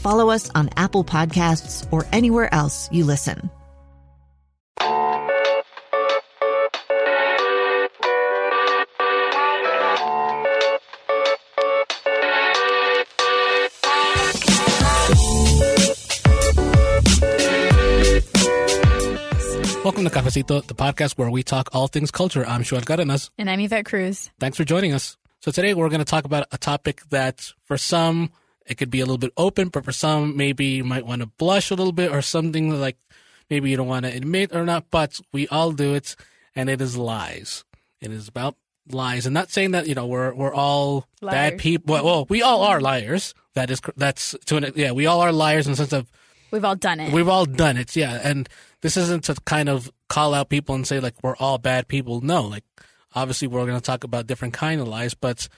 follow us on Apple Podcasts, or anywhere else you listen. Welcome to Cafecito, the podcast where we talk all things culture. I'm Xoel Cardenas. And I'm Yvette Cruz. Thanks for joining us. So today we're going to talk about a topic that for some, it could be a little bit open, but for some, maybe you might want to blush a little bit or something like maybe you don't want to admit or not, but we all do it. And it is lies. It is about lies and not saying that, you know, we're, we're all Liars. bad people. Well, well, we all are liars. That is, that's to an, yeah, we all are liars in the sense of We've all done it. We've all done it, yeah. And this isn't to kind of call out people and say like we're all bad people. No, like obviously we're going to talk about different kind of lies, but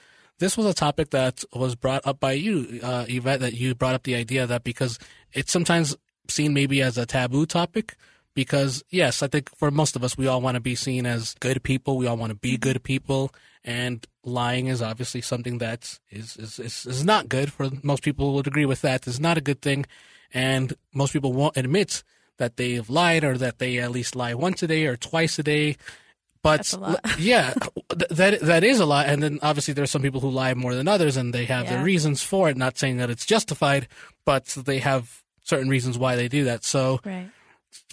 this was a topic that was brought up by you, uh, Yvette, that you brought up the idea that because it's sometimes seen maybe as a taboo topic. Because yes, I think for most of us, we all want to be seen as good people. We all want to be good people, and lying is obviously something that is is, is, is not good. For most people would agree with that. It's not a good thing and most people won't admit that they've lied or that they at least lie once a day or twice a day. But That's a lot. yeah, th- that that is a lot. And then obviously there are some people who lie more than others, and they have their reasons for it. Not saying that it's justified, but they have certain reasons why they do that. So right.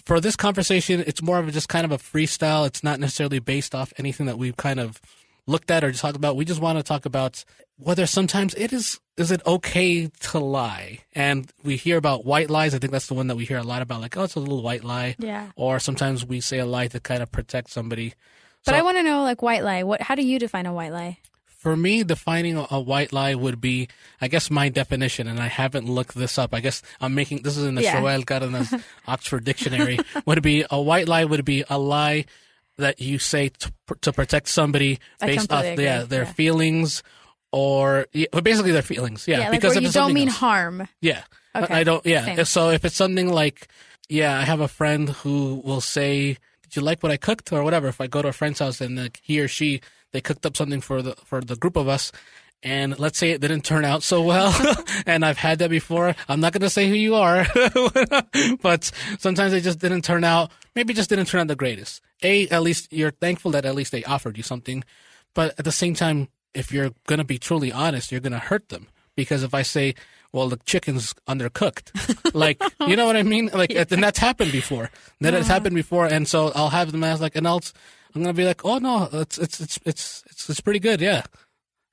for this conversation, it's more of a, just kind of a freestyle. It's not necessarily based off anything that we've kind of looked at or just talked about. We just want to talk about whether sometimes it is is it okay to lie. And we hear about white lies. I think that's the one that we hear a lot about. Like, oh, it's a little white lie. Yeah. Or sometimes we say a lie to kind of protect somebody. But So- I want to know, like, white lie. What? How do you define a white lie? For me, defining a, a white lie would be, I guess, my definition, and I haven't looked this up. I guess I'm making this is in the Yeah. Xoel Cardenas Oxford Dictionary. would be a white lie would be a lie that you say to, to protect somebody based off yeah, agree, their yeah. feelings or yeah, but basically their feelings. Yeah, like, because if you don't mean else. harm. Yeah. I- Okay. I don't, yeah. Same. So if it's something like, yeah, I have a friend who will say, did you like what I cooked or whatever? If I go to a friend's house and like, he or she, they cooked up something for the, for the group of us. And let's say it didn't turn out so well. and I've had that before. I'm not going to say who you are, but sometimes it just didn't turn out. Maybe just didn't turn out the greatest. A, at least you're thankful that at least they offered you something. But at the same time, if you're going to be truly honest, you're going to hurt them. Because if I say, well, the chicken's undercooked, like, you know what I mean? Like, and that's happened before. That has happened before. And so I'll have them as like, and I'll, I'm going to be like, oh no, it's, it's, it's, it's, it's, it's pretty good. Yeah.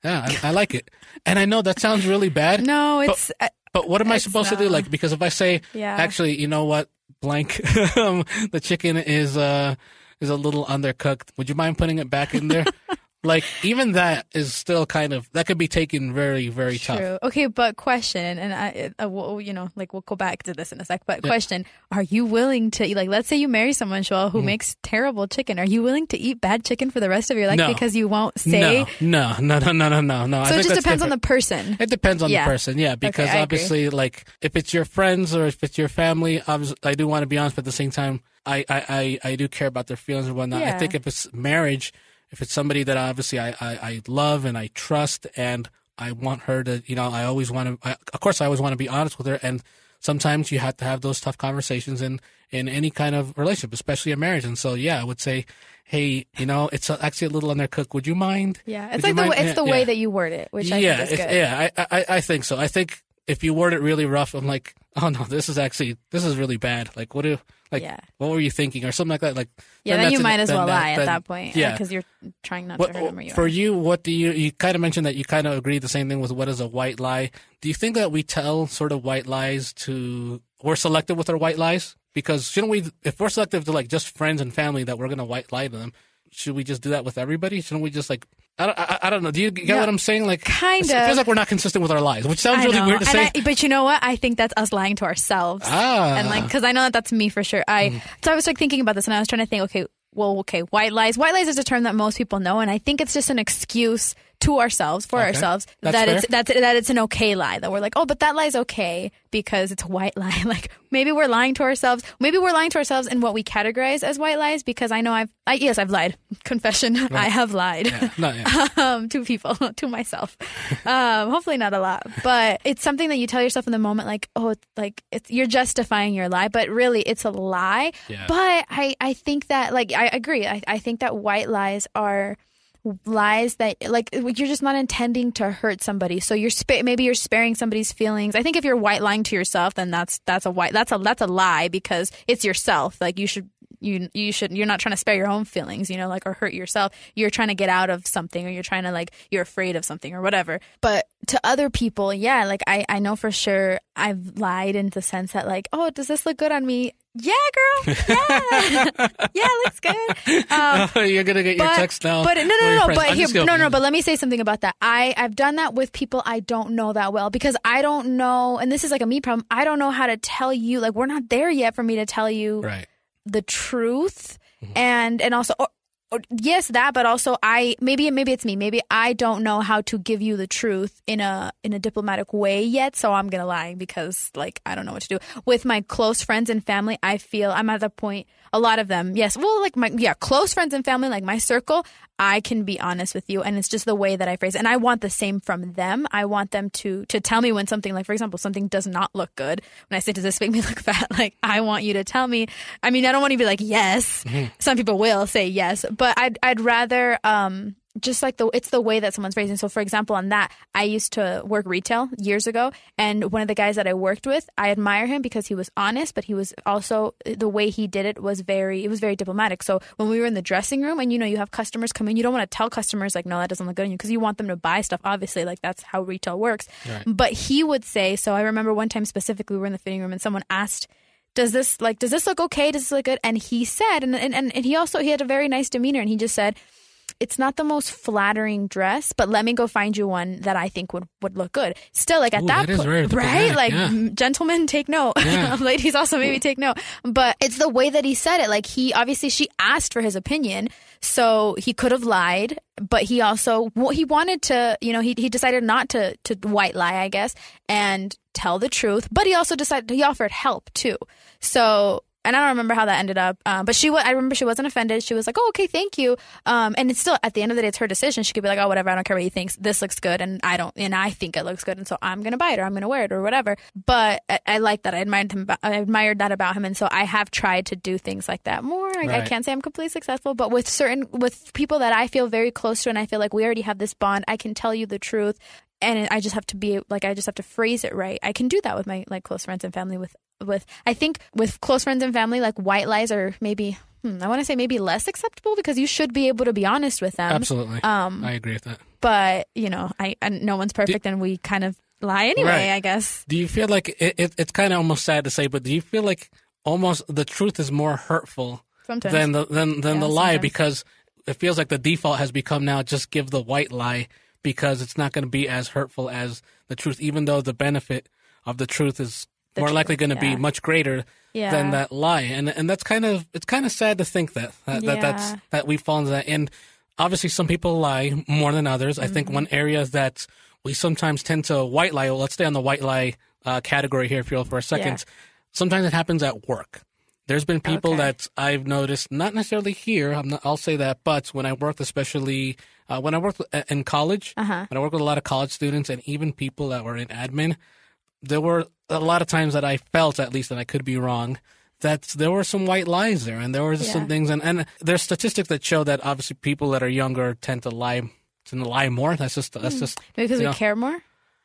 Yeah. I, I like it. And I know that sounds really bad. No, it's. uh, But what am I supposed to do? Like, because if I say, Yeah. actually, you know what, blank, um, the chicken is uh is a little undercooked. Would you mind putting it back in there? like, even that is still kind of that could be taken very, very tough. Okay, but question, and I, uh, we'll, you know, like we'll go back to this in a sec. But Yeah. question: Are you willing to, like, let's say you marry someone, Xoel, who makes terrible chicken? Are you willing to eat bad chicken for the rest of your life No. because you won't say? No, no, no, no, no, no, no. I So it just depends on the person. It depends on Yeah. the person, yeah. Because I agree. obviously, like, if it's your friends or if it's your family, I do want to be honest, but at the same time, I, I, I, I do care about their feelings and whatnot. I think if it's marriage, if it's somebody that obviously I, I, I love and I trust and I want her to, you know, I always want to, I, of course, I always want to be honest with her. And sometimes you have to have those tough conversations in, in any kind of relationship, especially a marriage. And so, yeah, I would say, hey, you know, it's actually a little undercooked. Would you mind? Yeah, it's like the mind- way, it's the way that you word it, which I yeah, think is good. yeah, I, I, I think so. I think if you word it really rough, I'm like, oh no, this is actually this is really bad. Like, what do like Yeah. what were you thinking or something like that? Like, Yeah, then, that's you might as well lie then- at that point. Yeah, uh, because you're trying not what, to hurt him you for are. you, what do you? You kind of mentioned that you kind of agree the same thing with what is a white lie. Do you think that we tell sort of white lies to? We're selective with our white lies because shouldn't we? If we're selective to like just friends and family that we're gonna white lie to them, should we just do that with everybody? Shouldn't we just like? I don't, I, I don't know. Do you get No, what I'm saying? Like, kind it feels like we're not consistent with our lies, which sounds really weird to and say. I, but you know what? I think that's us lying to ourselves. ah, and like because I know that that's me for sure. I Mm. so I was like thinking about this and I was trying to think. Okay, well, okay, white lies. White lies is a term that most people know, and I think it's just an excuse to ourselves for Okay. ourselves That's that fair. it's that's that it's an okay lie that we're like, oh, but that lie's okay because it's a white lie. like maybe we're lying to ourselves. Maybe we're lying to ourselves in what we categorize as white lies because I know I've I, yes I've lied. Confession, I have lied. yeah, no, yeah. um, to people, to myself. Um, hopefully not a lot, but it's something that you tell yourself in the moment, like, oh, it's like it's you're justifying your lie, but really it's a lie. Yeah. But I, I think that, like, I agree. I, I think that white lies are lies that like you're just not intending to hurt somebody. So you're spa- maybe you're sparing somebody's feelings. I think if you're white lying to yourself then that's that's a white that's a that's a lie because it's yourself. Like you should you you should you're not trying to spare your own feelings you know like or hurt yourself you're trying to get out of something or you're trying to like you're afraid of something or whatever but to other people yeah like i i know for sure i've lied in the sense that like oh does this look good on me yeah girl yeah yeah looks good um, You're gonna get your but, text now. But no, no, no, no. But I'm here, no, no. But let me say something about that. I I've done that with people I don't know that well because I don't know, and this is like a me problem. I don't know how to tell you. Like we're not there yet for me to tell you right. The truth, mm-hmm. and and also. Or, or, yes, that, but also I maybe maybe it's me. Maybe I don't know how to give you the truth in a in a diplomatic way yet, so I'm gonna lie because like I don't know what to do with my close friends and family. I feel I'm at the point. A lot of them, yes. Well, like my yeah, close friends and family, like my circle. I can be honest with you, and it's just the way that I phrase. it. And I want the same from them. I want them to to tell me when something, like for example, something does not look good. When I say, "Does this make me look fat?" Like I want you to tell me. I mean, I don't want you to be like, "Yes." Some people will say yes, but I'd I'd rather um just like the it's the way that someone's phrasing. So for example, on that, I used to work retail years ago, and one of the guys that I worked with, I admire him because he was honest, but he was also the way he did it was very it was very diplomatic. So when we were in the dressing room, and you know you have customers come in, you don't want to tell customers like no that doesn't look good on you because you want them to buy stuff. Obviously, like that's how retail works. But he would say so. I remember one time specifically, we were in the fitting room, and someone asked does this like does this look okay does this look good and he said and, and and he also he had a very nice demeanor and he just said it's not the most flattering dress but let me go find you one that i think would would look good. Still like at Ooh, that, that is po- very right? like yeah. gentlemen take note. Yeah. ladies also maybe take note. But it's the way that he said it. Like he obviously she asked for his opinion so he could have lied but he also well, he wanted to you know he, he decided not to to white lie i guess and tell the truth but he also decided he offered help too. So and I don't remember how that ended up, um, but she. wa- I remember she wasn't offended. She was like, "Oh, okay, thank you." Um, and it's still at the end of the day, it's her decision. She could be like, "Oh, whatever. I don't care what he thinks. This looks good, and I don't, and I think it looks good, and so I'm gonna buy it or I'm gonna wear it or whatever." But I, I like that. I admired him. I admired that about him, and so I have tried to do things like that more. I Right. can't say I'm completely successful, but with certain with people that I feel very close to, and I feel like we already have this bond, I can tell you the truth and I just have to be like I just have to phrase it right. I can do that with my like close friends and family. With with I think with close friends and family, like white lies are maybe hmm, I want to say maybe less acceptable because you should be able to be honest with them. Absolutely. Um, I agree with that. But you know, I and no one's perfect, and we kind of lie anyway. Right. I guess. Do you feel like it, it, it's kind of almost sad to say, but do you feel like almost the truth is more hurtful Sometimes. than the than than Yeah, the lie sometimes. because it feels like the default has become now just give the white lie because it's not going to be as hurtful as the truth, even though the benefit of the truth is The more truth, likely going to yeah. be much greater Yeah. than that lie, and and that's kind of it's kind of sad to think that that, that that's that we fall into that, and obviously some people lie more than others. I Mm-hmm. think one area that we sometimes tend to white lie. Well, let's stay on the white lie uh, category here, if you will, for a second. Sometimes it happens at work. There's been people Okay. that I've noticed, not necessarily here. I'm not, I'll say that, but when I worked, especially uh, when I worked uh, in college, Uh-huh. when I worked with a lot of college students and even people that were in admin, there were a lot of times that I felt, at least, and I could be wrong, that there were some white lies there, and there were some things, and, and there's statistics that show that obviously people that are younger tend to lie, tend to lie more. That's just that's just Maybe because we know, care more.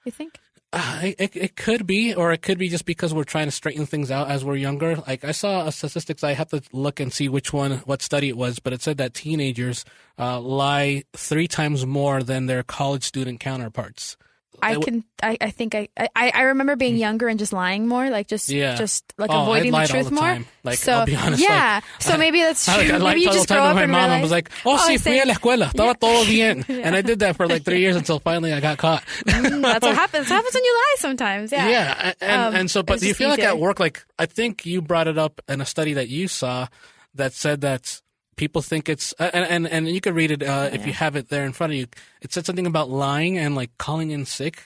You think? Uh, it, it could be, or it could be just because we're trying to straighten things out as we're younger. Like I saw a statistics, I have to look and see which one, what study it was, but it said that teenagers uh, lie three times more than their college student counterparts. I can. I, I think I, I. I remember being younger and just lying more, like just, Yeah. just like Oh, I avoiding the truth the more. Like, so I'll be honest, yeah. like, so maybe that's I, true. I lied maybe you just grow up my and mom. I realize, was like, oh, sí, fui a la escuela. Estaba todo bien. And I did that for like three years until finally I got caught. Mm, that's what happens. It happens when you lie sometimes. Yeah. Yeah, and, Um, and so, but do you feel like easier. at work, like I think you brought it up in a study that you saw that said that people think it's, uh, and and, and you can read it uh, if you have it there in front of you. It said something about lying and like calling in sick.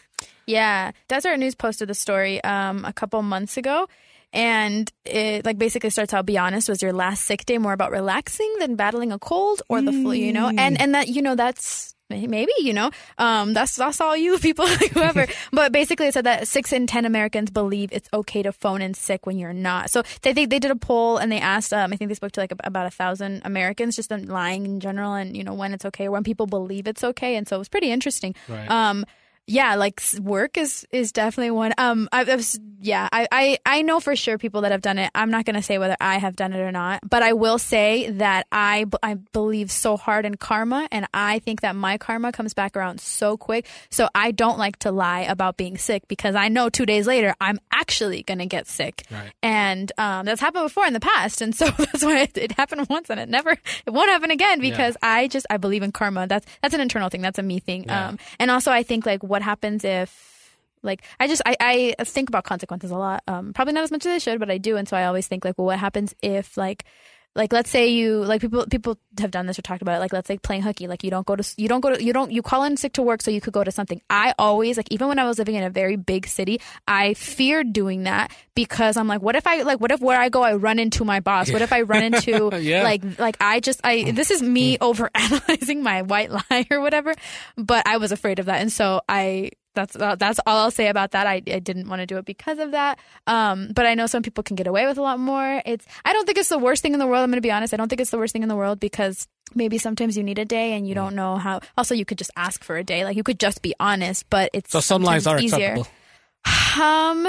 Yeah, Deseret News posted the story um, a couple months ago, and it like basically starts out. Be honest, was your last sick day more about relaxing than battling a cold or the flu? You know, and and that you know that's maybe you know um, that's that's all you people like whoever. but basically, it said that six in ten Americans believe it's okay to phone in sick when you're not. So they they, they did a poll and they asked. Um, I think they spoke to like about a thousand Americans just on lying in general, and you know when it's okay, when people believe it's okay, and so it was pretty interesting. Right. Um, yeah, like work is is definitely one. Um, I, I've, s- yeah, I, I I know for sure people that have done it. I'm not gonna say whether I have done it or not, but I will say that I I believe so hard in karma, and I think that my karma comes back around so quick. So I don't like to lie about being sick because I know two days later I'm actually gonna get sick, Right. and um, that's happened before in the past, and so that's why it, it happened once, and it never it won't happen again because I just I believe in karma. That's that's an internal thing. That's a me thing. Yeah. Um, and also I think like what happens if like I just I, I think about consequences a lot. Um, probably not as much as I should, but I do, and so I always think like, well, what happens if like like let's say you like people people have done this or talked about it. Like let's say playing hooky. Like you don't go to you don't go to you don't you call in sick to work so you could go to something. I always like even when i was living in a very big city i feared doing that because i'm like what if i like what if where i go i run into my boss? What if i run into Yeah. like like i just i mm. this is me mm. over analyzing my white lie or whatever but i was afraid of that. And so i that's uh, that's all I'll say about that. I, I didn't want to do it because of that. Um, but I know some people can get away with a lot more. It's I don't think it's the worst thing in the world. I'm going to be honest. I don't think it's the worst thing in the world because maybe sometimes you need a day and you don't know how. Also, you could just ask for a day. Like you could just be honest. But it's So some lies are sometimes easier. acceptable. Um,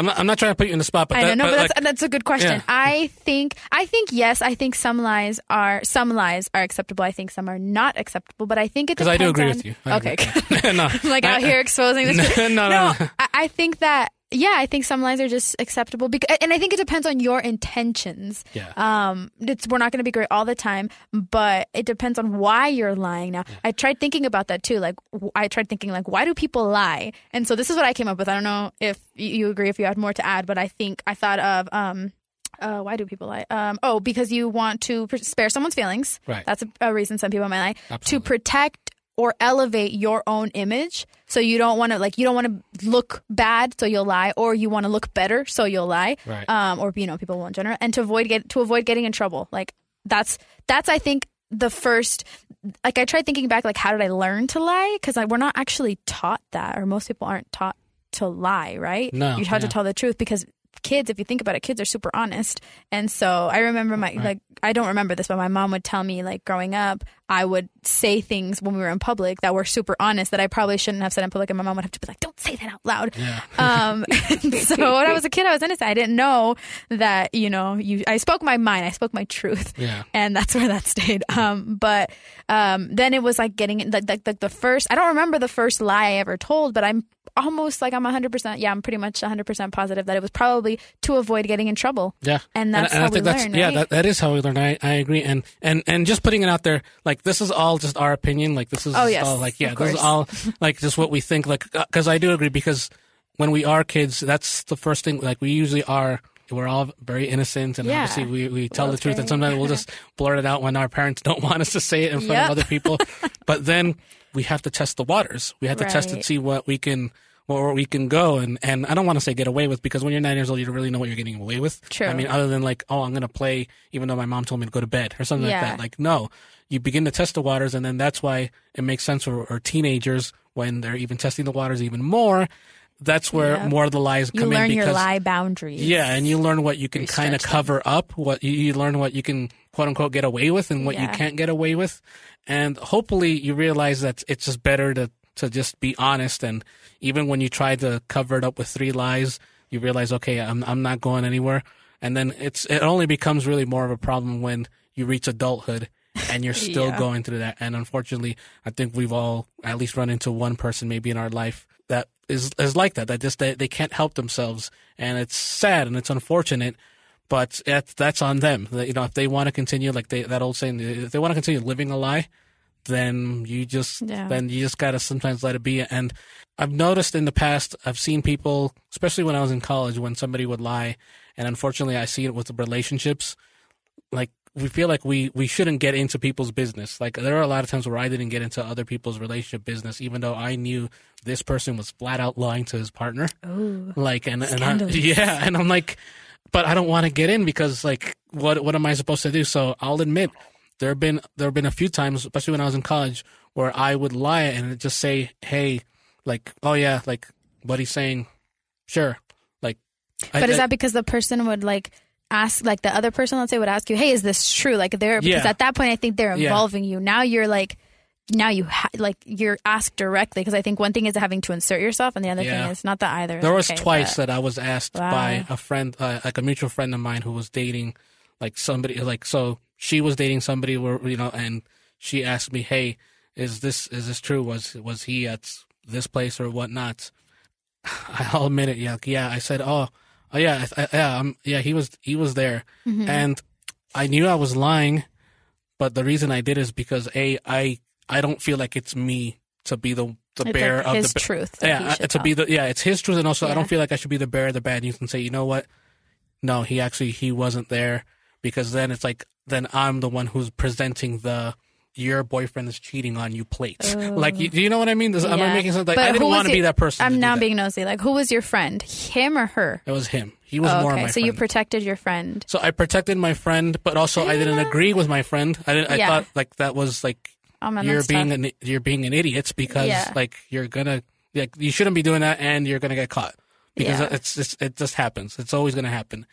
I'm not, I'm not trying to put you in the spot, but I that, know, but, but that's like, that's a good question. Yeah. I think I think yes. I think some lies are some lies are acceptable. I think some are not acceptable. But I think it because I do agree depends with you. I Okay, no, I'm like out I- here exposing this. No, no, no, no. I, I think that yeah, I think some lies are just acceptable because, and I think it depends on your intentions. Yeah. Um, it's we're not going to be great all the time, but it depends on why you're lying. Now, I tried thinking about that too. Like, I tried thinking like, why do people lie? And so this is what I came up with. I don't know if you agree, if you had more to add, but I think I thought of um. Uh, why do people lie? Um, oh, because you want to spare someone's feelings. Right. That's a, a reason some people might lie. Absolutely. To protect or elevate your own image. So you don't want to like you don't want to look bad, so you'll lie, or you want to look better, so you'll lie. Right. Um, or you know, people will in general, and to avoid get to avoid getting in trouble. Like that's that's I think the first. Like I tried thinking back, like how did I learn to lie? Because we're not actually taught that, or most people aren't taught to lie, right? No, you have yeah. to tell the truth because kids if you think about it kids are super honest and so i remember my like i don't remember this but my mom would tell me like growing up i would say things when we were in public that were super honest that i probably shouldn't have said in public and my mom would have to be like don't say that out loud Yeah. um so when i was a kid i was innocent i didn't know that you know you i spoke my mind i spoke my truth Yeah. and that's where that stayed. Um, but um, then it was like getting like, like like the first. I don't remember the first lie I ever told, but I'm almost like I'm 100. percent Yeah, I'm pretty much 100 percent positive that it was probably to avoid getting in trouble. Yeah, And that's I how think we that's learn, yeah, right? that, that is how we learn. I, I agree, and and and just putting it out there, like this is all just our opinion. Like this is Oh, yes, all like yeah, this is all like just what we think. Like uh, because I do agree because when we are kids, that's the first thing. Like we usually are. We're all very innocent, and Yeah. obviously we, we tell Well, the truth. And sometimes we'll just blurt it out when our parents don't want us to say it in front Yep. of other people. but then we have to test the waters. We have to test and see what we can where we can go. And and I don't want to say get away with because when you're nine years old, you don't really know what you're getting away with. True. I mean, other than like, oh, I'm gonna play, even though my mom told me to go to bed or something Yeah. like that. Like, no, you begin to test the waters, and then that's why it makes sense for, for teenagers when they're even testing the waters even more. That's where Yeah. more of the lies You come learn in your because lie boundaries. yeah, and you learn what you can kind of cover up, what you, you learn what you can quote unquote get away with, and what you can't get away with, and hopefully you realize that it's just better to to just be honest. And even when you try to cover it up with three lies, you realize, okay, I'm I'm not going anywhere. And then it's it only becomes really more of a problem when you reach adulthood and you're still Yeah. going through that. And unfortunately, I think we've all at least run into one person maybe in our life is is like that. That just they, they can't help themselves, and it's sad and it's unfortunate. But that's that's on them. That, You know, if they want to continue, like they, that old saying, if they want to continue living a lie, then you just Yeah. then you just gotta sometimes let it be. And I've noticed in the past, I've seen people, especially when I was in college, when somebody would lie, and unfortunately, I see it with relationships. Like we feel like we we shouldn't get into people's business. Like there are a lot of times where I didn't get into other people's relationship business, even though I knew this person was flat out lying to his partner. Ooh. Like and, and I, yeah, and I'm like, but I don't want to get in because like what what am I supposed to do? So I'll admit there have been there have been a few times, especially when I was in college, where I would lie and just say, "Hey, like, oh yeah, like what he's saying, sure." Like, I- But is I- that because the person would like ask, like the other person, let's say, would ask you, "Hey, is this true?" Like they're because Yeah. at that point, I think they're Yeah. involving you. Now you're like, now you ha- like you're asked directly because I think one thing is having to insert yourself, and the other Yeah. thing is not that either. There was Okay, twice but- that I was asked Wow. by a friend, uh, like a mutual friend of mine who was dating, like somebody, like so she was dating somebody where you know, and she asked me, "Hey, is this is this true? Was was he at this place or whatnot?" I'll admit it. Yeah, yeah. I said, "Oh, oh yeah, I, yeah, um, yeah." He was he was there, Mm-hmm. and I knew I was lying, but the reason I did is because a I I don't feel like it's me to be the the It's bearer like of the truth. yeah, to be the yeah, it's his truth, and also I don't feel like I should be the bearer of the bad news and say, you know what, no, he actually he wasn't there, because then it's like then I'm the one who's presenting the your boyfriend is cheating on you plate. Like, oh. you, do you know what I mean? This, Am I making sense? Like, But I didn't want to be that person. I'm now being nosy. Like, who was your friend? Him or her? It was him. He was Oh, more okay, my so friend. you protected your friend. so I protected my friend, but also I didn't ah. agree with my friend. I didn't. I Yeah. thought like that was like Oh man, you're being tough. an you're being an idiot because Yeah. like you're gonna like you shouldn't be doing that and you're gonna get caught because Yeah. it's just it just happens. It's always gonna happen.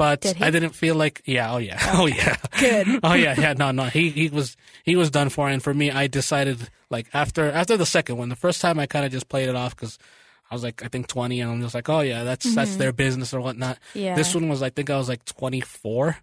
But Did? I didn't feel like yeah oh yeah oh yeah Good. oh yeah yeah no no he he was he was done for and for me I decided like after after the second one the first time I kind of just played it off because I was like I think 20 and I'm just like oh yeah that's that's their business or whatnot. Mm-hmm. Yeah. This one was I think I was like 24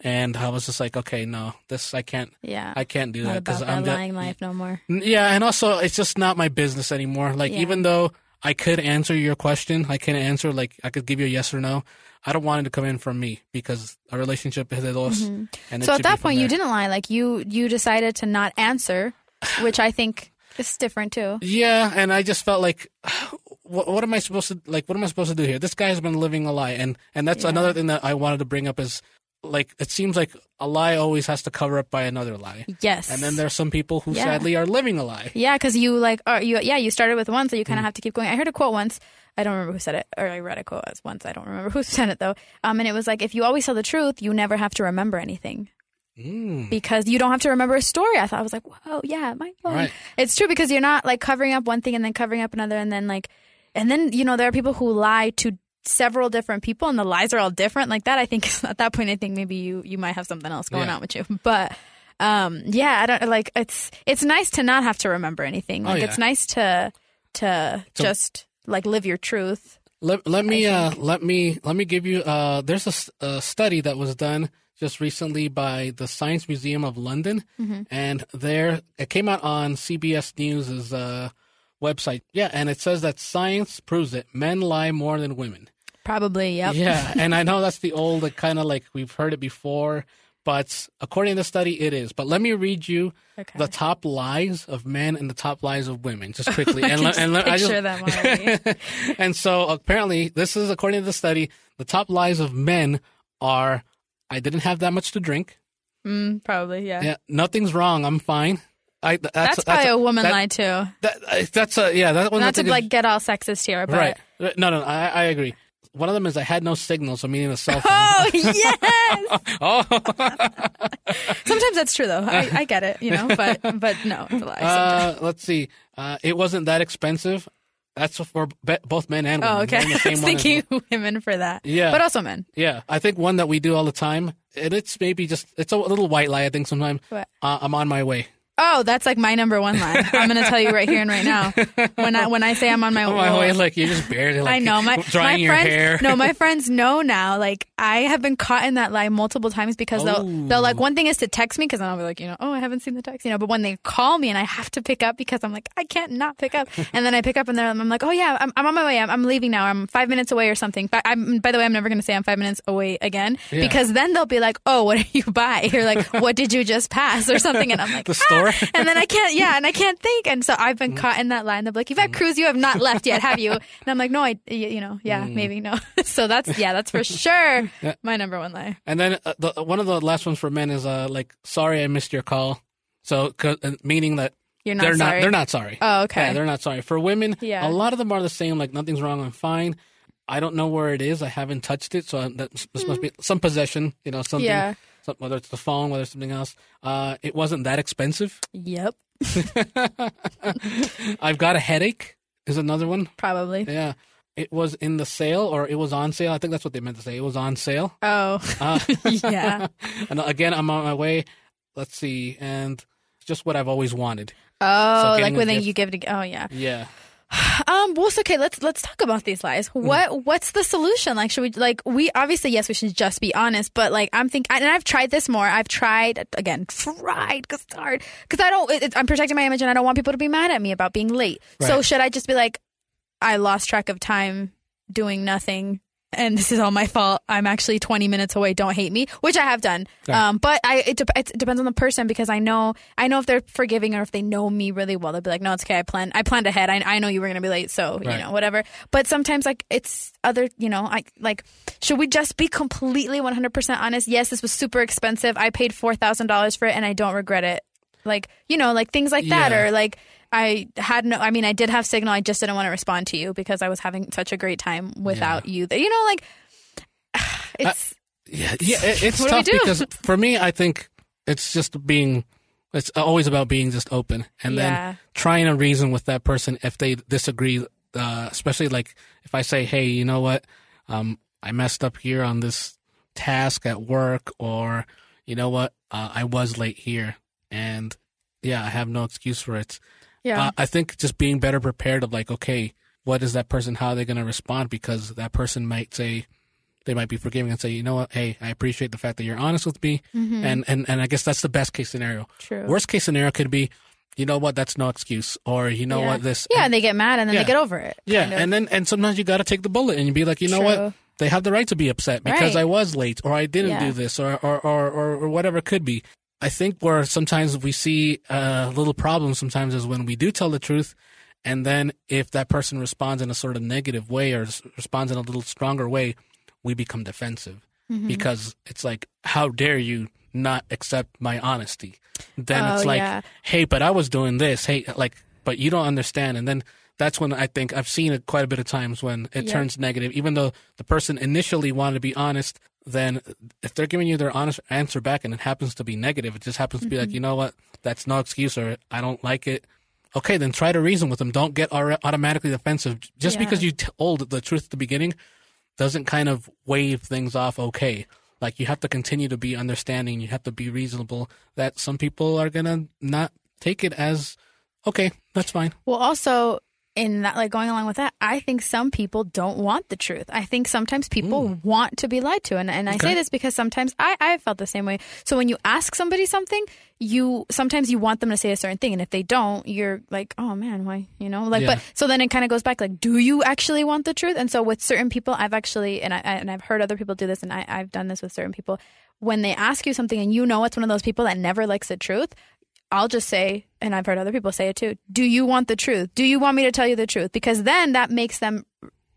and I was just like okay no this I can't Yeah. I can't do Not that because I'm lying life no more. Yeah, and also it's just not my business anymore. Like Yeah. even though I could answer your question, I can answer like I could give you a yes or no. I don't want it to come in from me because a relationship is a loss. And Mm-hmm. So at that point, you didn't lie. Like you, you decided to not answer, which I think is different too. Yeah, and I just felt like, what, what am I supposed to like? What am I supposed to do here? This guy's been living a lie, and and that's Yeah. another thing that I wanted to bring up is like it seems like a lie always has to cover up by another lie, Yes. and then there's some people who Yeah. sadly are living a lie. Yeah, because you like, or you, yeah, you started with one, so you kind Mm. of have to keep going. I heard a quote once. I don't remember who said it, or I read a quote as once. I don't remember who said it though. Um, and it was like, if you always tell the truth, you never have to remember anything Mm. because you don't have to remember a story. I thought I was like, whoa, yeah, my. Right. It's true because you're not like covering up one thing and then covering up another, and then like, and then you know there are people who lie to several different people, and the lies are all different. Like that, I think at that point, I think maybe you you might have something else going Yeah. on with you, but. Um, yeah, I don't like it's it's nice to not have to remember anything. Oh, Like yeah. it's nice to to So- just like live your truth. Let, let me uh, let me let me give you uh, there's a study that was done just recently by the Science Museum of London, Mm-hmm. and there it came out on CBS News's uh, website. Yeah, and it says that science proves it: men lie more than women. Probably, yep. Yeah, and I know that's the old like, kind of like we've heard it before, but according to the study, it is. But let me read you Okay. the top lies of men and the top lies of women, just quickly. I and let- and let- I picture them and so apparently, this is according to the study, the top lies of men are I didn't have that much to drink. Mm, probably, yeah. Yeah, nothing's wrong. I'm fine. I, that's, That's, probably a, woman that- lie too. That, that's a yeah. That one Not to like get all sexist here, but right. No, no, I, I agree. One of them is I had no signal, so meaning a cell phone. Oh yes. oh, Sometimes that's true though. I, I get it, you know, but but no, it's a lie. uh, let's see. Uh, it wasn't that expensive. That's for be- both men and women. oh, okay. I was thinking well. women for that. Yeah. but also men. Yeah, I think one that we do all the time, and it's maybe just it's a little white lie. I think sometimes What? uh, I'm on my way. Oh, that's like my number one line. I'm going to tell you right here and right now. When I when I say I'm on my Oh my way, like you're just barely like I know my drying my your friends. hair. No, my friends know now. Like I have been caught in that lie multiple times because they'll Oh. they'll like oh. one thing is to text me because I'll be like you know oh I haven't seen the text you know but when they call me and I have to pick up because I'm like I can't not pick up and then I pick up and then I'm like oh yeah I'm, I'm on my way I'm, I'm leaving now I'm five minutes away or something. But I'm by the way I'm never gonna say I'm five minutes away again Yeah. because then they'll be like oh what did you buy or like what did you just pass or something and I'm like The store? "Ah." and then I can't yeah and I can't think and so I've been caught in that line. They're like you've had cruise you have not left yet have you and I'm like no I, you know yeah maybe no so that's yeah that's for sure my number one lie. And then uh, the, one of the last ones for men is uh like sorry I missed your call. So uh, meaning that You're not they're sorry. not they're not sorry. Oh, okay. Yeah, they're not sorry. For women, Yeah. a lot of them are the same. Like nothing's wrong. I'm fine. I don't know where it is. I haven't touched it, so I- that this must be some possession. You know, something. Yeah. Whether it's the phone, whether it's something else. Uh, it wasn't that expensive. Yep, I've got a headache. Is another one. probably. Yeah. It was in the sale, or it was on sale. I think that's what they meant to say. It was on sale. Oh, Uh, yeah. and again, I'm on my way. Let's see, and just what I've always wanted. Oh, getting like when they, you give it. Oh, yeah. Yeah. Um. Well, it's okay. Let's let's talk about these lies. Hmm. What What's the solution? Like, should we like we obviously yes, we should just be honest. But like, I'm think and I've tried this more. I've tried again, tried because it's hard because I don't. It, it- I'm protecting my image and I don't want people to be mad at me about being late. So should I just be like, I lost track of time doing nothing. And this is all my fault. I'm actually 20 minutes away. Don't hate me, which I have done. Right. Um, but I it, dep- it depends on the person because I know I know if they're forgiving or if they know me really well. They'll be like, "No, it's okay. I planned. I planned ahead. I, I know you were gonna be late, so you know whatever." But sometimes like it's other. You know, I like. Should we just be completely 100 percent honest? Yes, this was super expensive. I paid four thousand dollars for it, and I don't regret it. Like you know, like things like that, Yeah. or like. I had no. I mean, I did have signal. I just didn't want to respond to you because I was having such a great time without you. That you know, like it's Yeah, yeah, it, it's What do we tough because for me, I think it's just being. It's always about being just open, and Yeah. then trying to reason with that person if they disagree. Uh, especially like if I say, "Hey, you know what? Um, I messed up here on this task at work," or you know what? Uh, I was late here, and yeah, I have no excuse for it. yeah. Uh, I think just being better prepared of like, okay, what is that person? How are they going to respond? Because that person might say, they might be forgiving and say, you know what? Hey, I appreciate the fact that you're honest with me, and and and I guess that's the best case scenario. Mm-hmm. True. Worst case scenario could be, you know what? That's no excuse, or you know yeah. what? This Yeah, and- and they get mad and then Yeah. they get over it. yeah, kind of. and then and sometimes you got to take the bullet and you be like, you know True. what? They have the right to be upset because Right. I was late or I didn't Yeah. do this or or, or or or whatever it could be. I think where sometimes we see a little problem sometimes is when we do tell the truth, and then if that person responds in a sort of negative way or responds in a little stronger way, we become defensive Mm-hmm. because it's like, how dare you not accept my honesty? Then Oh, it's like, yeah. hey, but I was doing this. Hey, like, but you don't understand. And then that's when I think I've seen it quite a bit of times when it Yeah. turns negative, even though the person initially wanted to be honest. Then if they're giving you their honest answer back and it happens to be negative, it just happens to be Mm-hmm. like, you know what? That's no excuse or I don't like it. Okay, then try to reason with them. Don't get automatically defensive. Just Yeah. because you told the truth at the beginning doesn't kind of wave things off okay. Like you have to continue to be understanding. You have to be reasonable. That some people are gonna not take it as okay. That's fine. Well, also in that, like going along with that, I think some people don't want the truth. I think sometimes people mm. want to be lied to, and and I say this because sometimes I I felt the same way. So when you ask somebody something, you sometimes you want them to say a certain thing, and if they don't, you're like, oh man, why you know like. Yeah. But so then it kind of goes back like, do you actually want the truth? And so with certain people, I've actually and I- and I've heard other people do this, and I I've done this with certain people. When they ask you something and you know it's one of those people that never likes the truth, I'll just say, and I've heard other people say it too, do you want the truth? Do you want me to tell you the truth? Because then that makes them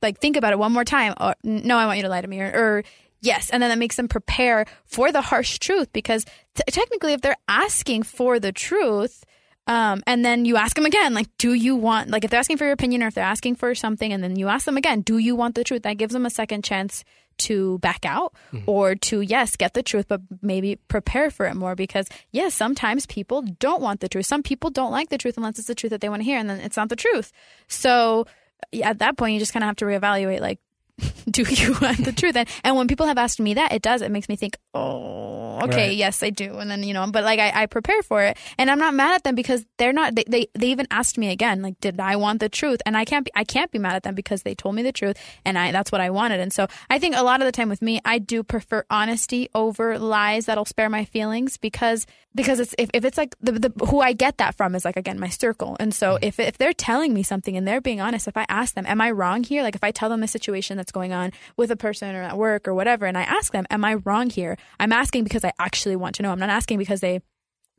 like think about it one more time. Or no, I want you to lie to me. Or, or yes. And then that makes them prepare for the harsh truth because t- technically, if they're asking for the truth, um, and then you ask them again, like, do you want, like, if they're asking for your opinion or if they're asking for something, and then you ask them again, do you want the truth? That gives them a second chance to back out mm-hmm. or to, yes, get the truth, but maybe prepare for it more because, yes, sometimes people don't want the truth. Some people don't like the truth unless it's the truth that they want to hear, and then it's not the truth. So, yeah, at that point, you just kind of have to reevaluate, like, do you want the truth? And, and when people have asked me that, it does. It makes me think, oh, okay, Right. yes, I do. And then, you know, but like I, I prepare for it and I'm not mad at them because they're not, they, they, they even asked me again, like, did I want the truth? And I can't be, I can't be mad at them because they told me the truth and I, that's what I wanted. And so I think a lot of the time with me, I do prefer honesty over lies that'll spare my feelings because, because it's, if, if it's like the, the, who I get that from is like, again, my circle. And so mm. if, if they're telling me something and they're being honest, if I ask them, am I wrong here? Like if I tell them a situation that's going on with a person or at work or whatever, and I ask them, am I wrong here? I'm asking because I actually want to know. I'm not asking because they,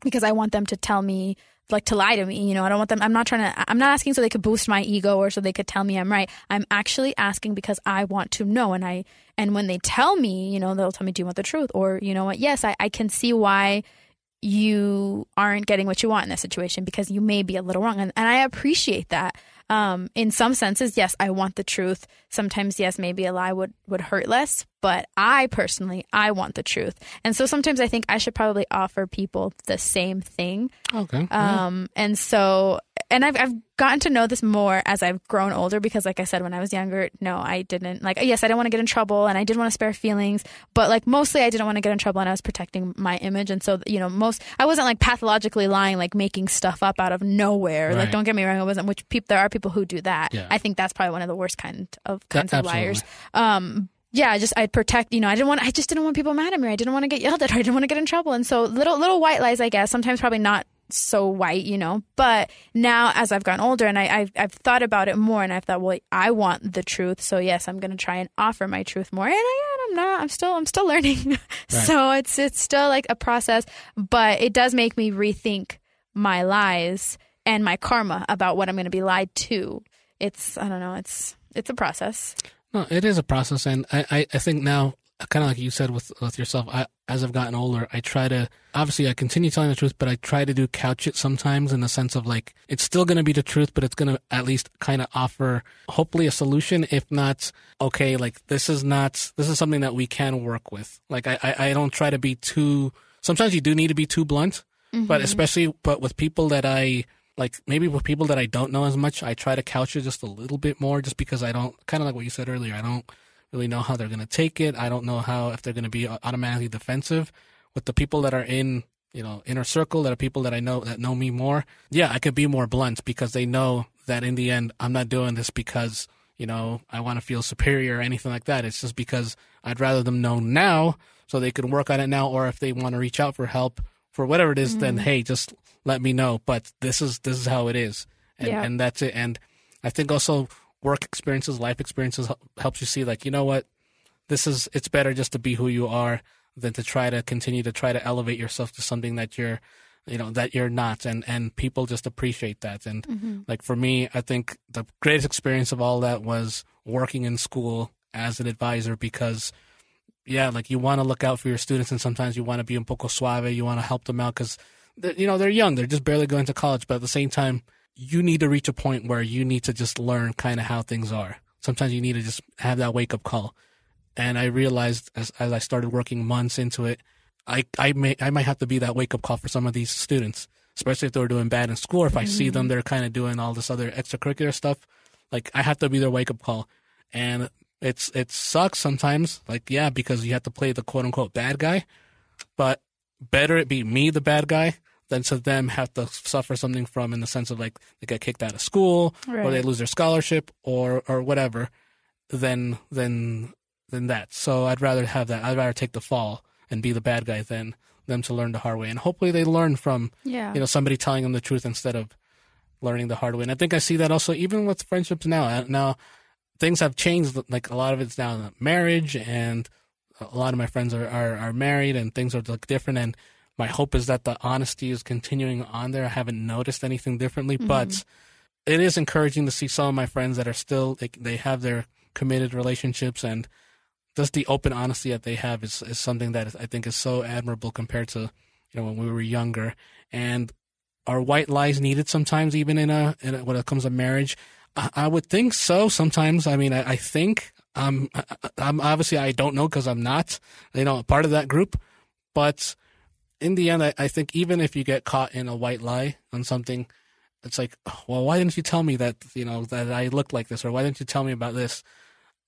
because I want them to tell me like to lie to me. You know, I don't want them. I'm not trying to. I'm not asking so they could boost my ego or so they could tell me I'm right. I'm actually asking because I want to know. And I and when they tell me, you know, they'll tell me, "Do you want the truth?" Or you know what? Yes, I, I can see why you aren't getting what you want in this situation because you may be a little wrong, and, and I appreciate that. Um, in some senses, yes, I want the truth. Sometimes, yes, maybe a lie would, would hurt less, but I personally, I want the truth. And so sometimes I think I should probably offer people the same thing. Okay. yeah. Um, and so, and I've, I've gotten to know this more as I've grown older because, like I said, when I was younger, no, I didn't like, yes, I didn't want to get in trouble and I did want to spare feelings, but like mostly I didn't want to get in trouble and I was protecting my image. And so, you know, most, I wasn't like pathologically lying, like making stuff up out of nowhere. Like, don't get me wrong, I wasn't, which people, there are people who do that. Yeah. I think that's probably one of the worst kind of kinds That- of liars. Um, yeah, I just I'd protect. You know, I didn't want. I just didn't want people mad at me. I didn't want to get yelled at. Or I didn't want to get in trouble. And so little little white lies, I guess. Sometimes probably not so white, you know. But now, as I've gotten older and I, I've I've thought about it more, and I've thought, well, I want the truth. So yes, I'm going to try and offer my truth more. And I, I'm not. I'm still. I'm still learning. so it's it's still like a process, but it does make me rethink my lies and my karma about what I'm going to be lied to. It's I don't know. It's it's a process. No, it is a process, and I, I, I think now, kind of like you said with with yourself, I, as I've gotten older, I try to obviously I continue telling the truth, but I try to do couch it sometimes in the sense of like it's still going to be the truth, but it's going to at least kind of offer hopefully a solution, if not okay, like this is not this is something that we can work with. Like I, I, I don't try to be too. Sometimes you do need to be too blunt, but mm-hmm. especially but with people that I like maybe with people that I don't know as much, I try to couch it just a little bit more just because I don't kind of like what you said earlier. I don't really know how they're going to take it. I don't know how if they're going to be automatically defensive with the people that are in, you know, inner circle that are people that I know that know me more. Yeah, I could be more blunt because they know that in the end I'm not doing this because, you know, I want to feel superior or anything like that. It's just because I'd rather them know now so they can work on it now or if they want to reach out for help for whatever it is, then mm-hmm. hey, just let me know. But this is this is how it is, and Yeah. and that's it. And I think also work experiences, life experiences helps you see like you know what, this is it's better just to be who you are than to try to continue to try to elevate yourself to something that you're you know that you're not and and people just appreciate that and mm-hmm. like for me i think the greatest experience of all that was working in school as an advisor because yeah, like you want to look out for your students, and sometimes you want to be un poco suave. You want to help them out because, you know, they're young. They're just barely going to college. But at the same time, you need to reach a point where you need to just learn kind of how things are. Sometimes you need to just have that wake up call. And I realized as, as I started working months into it, I, I may, I might have to be that wake up call for some of these students, especially if they're doing bad in school or if I see them, mm-hmm. they're kind of doing all this other extracurricular stuff. Like I have to be their wake up call. And it's, it sucks sometimes. Like, yeah, because you have to play the quote unquote bad guy, but better it be me, the bad guy, than to them have to suffer something from in the sense of like they get kicked out of school or they lose their scholarship or, or whatever than, than, than that. So I'd rather have that. I'd rather take the fall and be the bad guy than them to learn the hard way. And hopefully they learn from, Yeah. you know, somebody telling them the truth instead of learning the hard way. And I think I see that also even with friendships now. Uh, Now things have changed. Like a lot of it's now marriage, and a lot of my friends are, are, are married, and things are like different. And my hope is that the honesty is continuing on there. I haven't noticed anything differently, but it is encouraging to see some of my friends that are still like they have their committed relationships and just the open honesty that they have is, is something that is, I think is so admirable compared to you know when we were younger. And are white lies needed sometimes even in a, in a when it comes to marriage? I, I would think so sometimes. I mean I, I think um I, I'm obviously I don't know because I'm not you know a part of that group but in the end I, I think even if you get caught in a white lie on something it's like well why didn't you tell me that you know that I looked like this or why didn't you tell me about this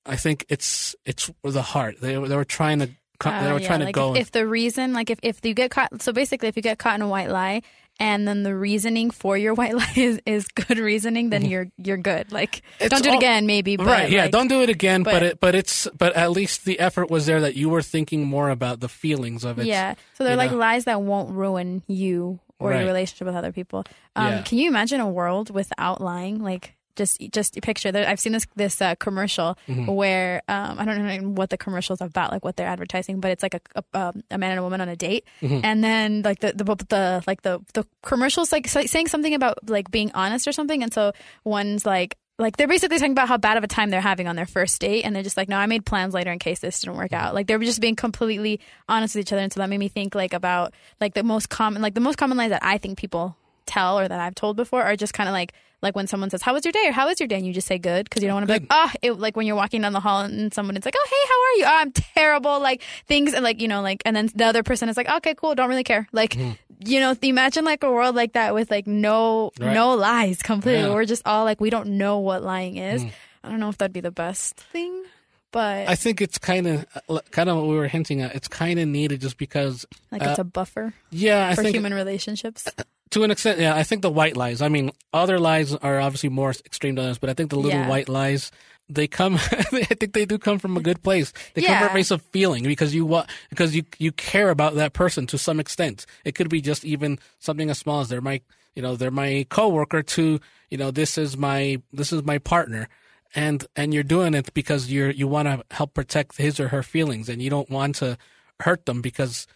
I think it's it's the heart. They they were trying to co- they Uh, were yeah, trying to like go. If, if the reason, like if, if you get caught, so basically, if you get caught in a white lie, and then the reasoning for your white lie is, is good reasoning, then you're you're good. Like It's don't do it again, maybe. But right? Yeah, like- don't do it again. But but- it, but it's but at least the effort was there that you were thinking more about the feelings of it. Yeah. So they're like know? lies that won't ruin you or Right. your relationship with other people. Um, Yeah. Can you imagine a world without lying? Like just just picture there. I've seen this this uh, commercial Mm-hmm. where um, I don't know what the commercial's about, like what they're advertising, but it's like a a, um, a man and a woman on a date, Mm-hmm. and then like the the, the like the the commercials like saying something about like being honest or something, and so one's like. Like they're basically talking about how bad of a time they're having on their first date, and they're just like, "No, I made plans later in case this didn't work out." Like they're just being completely honest with each other, and so that made me think like about like the most common, like the most common lies that I think people tell or that I've told before are just kind of like like when someone says, "How was your day?" or "How was your day?" and you just say "good" because you don't want to be like, "Ah," it like when you're walking down the hall and someone is like, "Oh, hey, how are you?" Oh, I'm terrible. Like things and like you know like and then the other person is like, "Okay, cool, don't really care." Like mm-hmm. you know, imagine like a world like that with like no Right. no lies completely. Yeah. We're just all like we don't know what lying is. Mm. I don't know if that'd be the best thing, but I think it's kind of uh, kind of what we were hinting at. It's kind of needed just because. like it's uh, a buffer Yeah, for human relationships. to an extent, yeah. I think the white lies. I mean, other lies are obviously more extreme than others, but I think the little Yeah. white lies they come. I think they do come from a good place. They come from a place of feeling because you want because you you care about that person to some extent. It could be just even something as small as they're my you know they're my coworker to you know this is my this is my partner. And and you're doing it because you're you want to help protect his or her feelings, and you don't want to hurt them because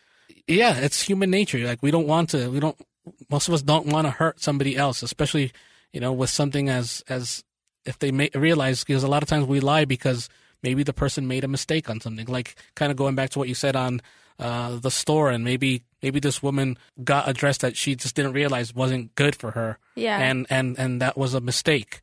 yeah, it's human nature. Like we don't want to, we don't, most of us don't want to hurt somebody else, especially, you know, with something as, as if they may realize, because a lot of times we lie because maybe the person made a mistake on something. Like kind of going back to what you said on, uh, the store and maybe, maybe this woman got a dress that she just didn't realize wasn't good for her. Yeah. And, and, and that was a mistake.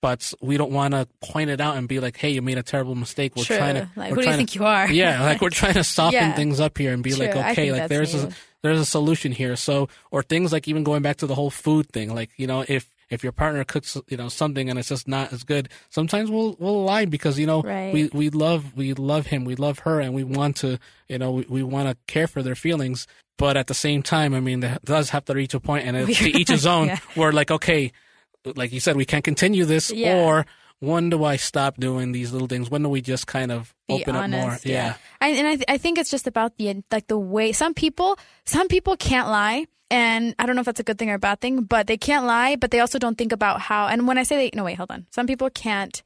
But we don't want to point it out and be like, "Hey, you made a terrible mistake." We're True. trying to. Like, who do you trying think you are? Yeah, like we're trying to soften Yeah. things up here and be like, True. I okay, like there's a. there's a solution here. So, or things like even going back to the whole food thing, like you know, if if your partner cooks, you know, something and it's just not as good, sometimes we'll we'll lie because you know Right. we we love we love him, we love her, and we want to you know we, we want to care for their feelings. But at the same time, I mean, that does have to reach a point, and it's to each his own. Yeah. Where like, okay, like you said, we can't continue this, Yeah. or when do I stop doing these little things? When do we just kind of be open honest. up more? Yeah, I, and I, th- I think it's just about the like the way some people some people can't lie, and I don't know if that's a good thing or a bad thing, but they can't lie, but they also don't think about how. And when I say they, no, wait, hold on. Some people can't.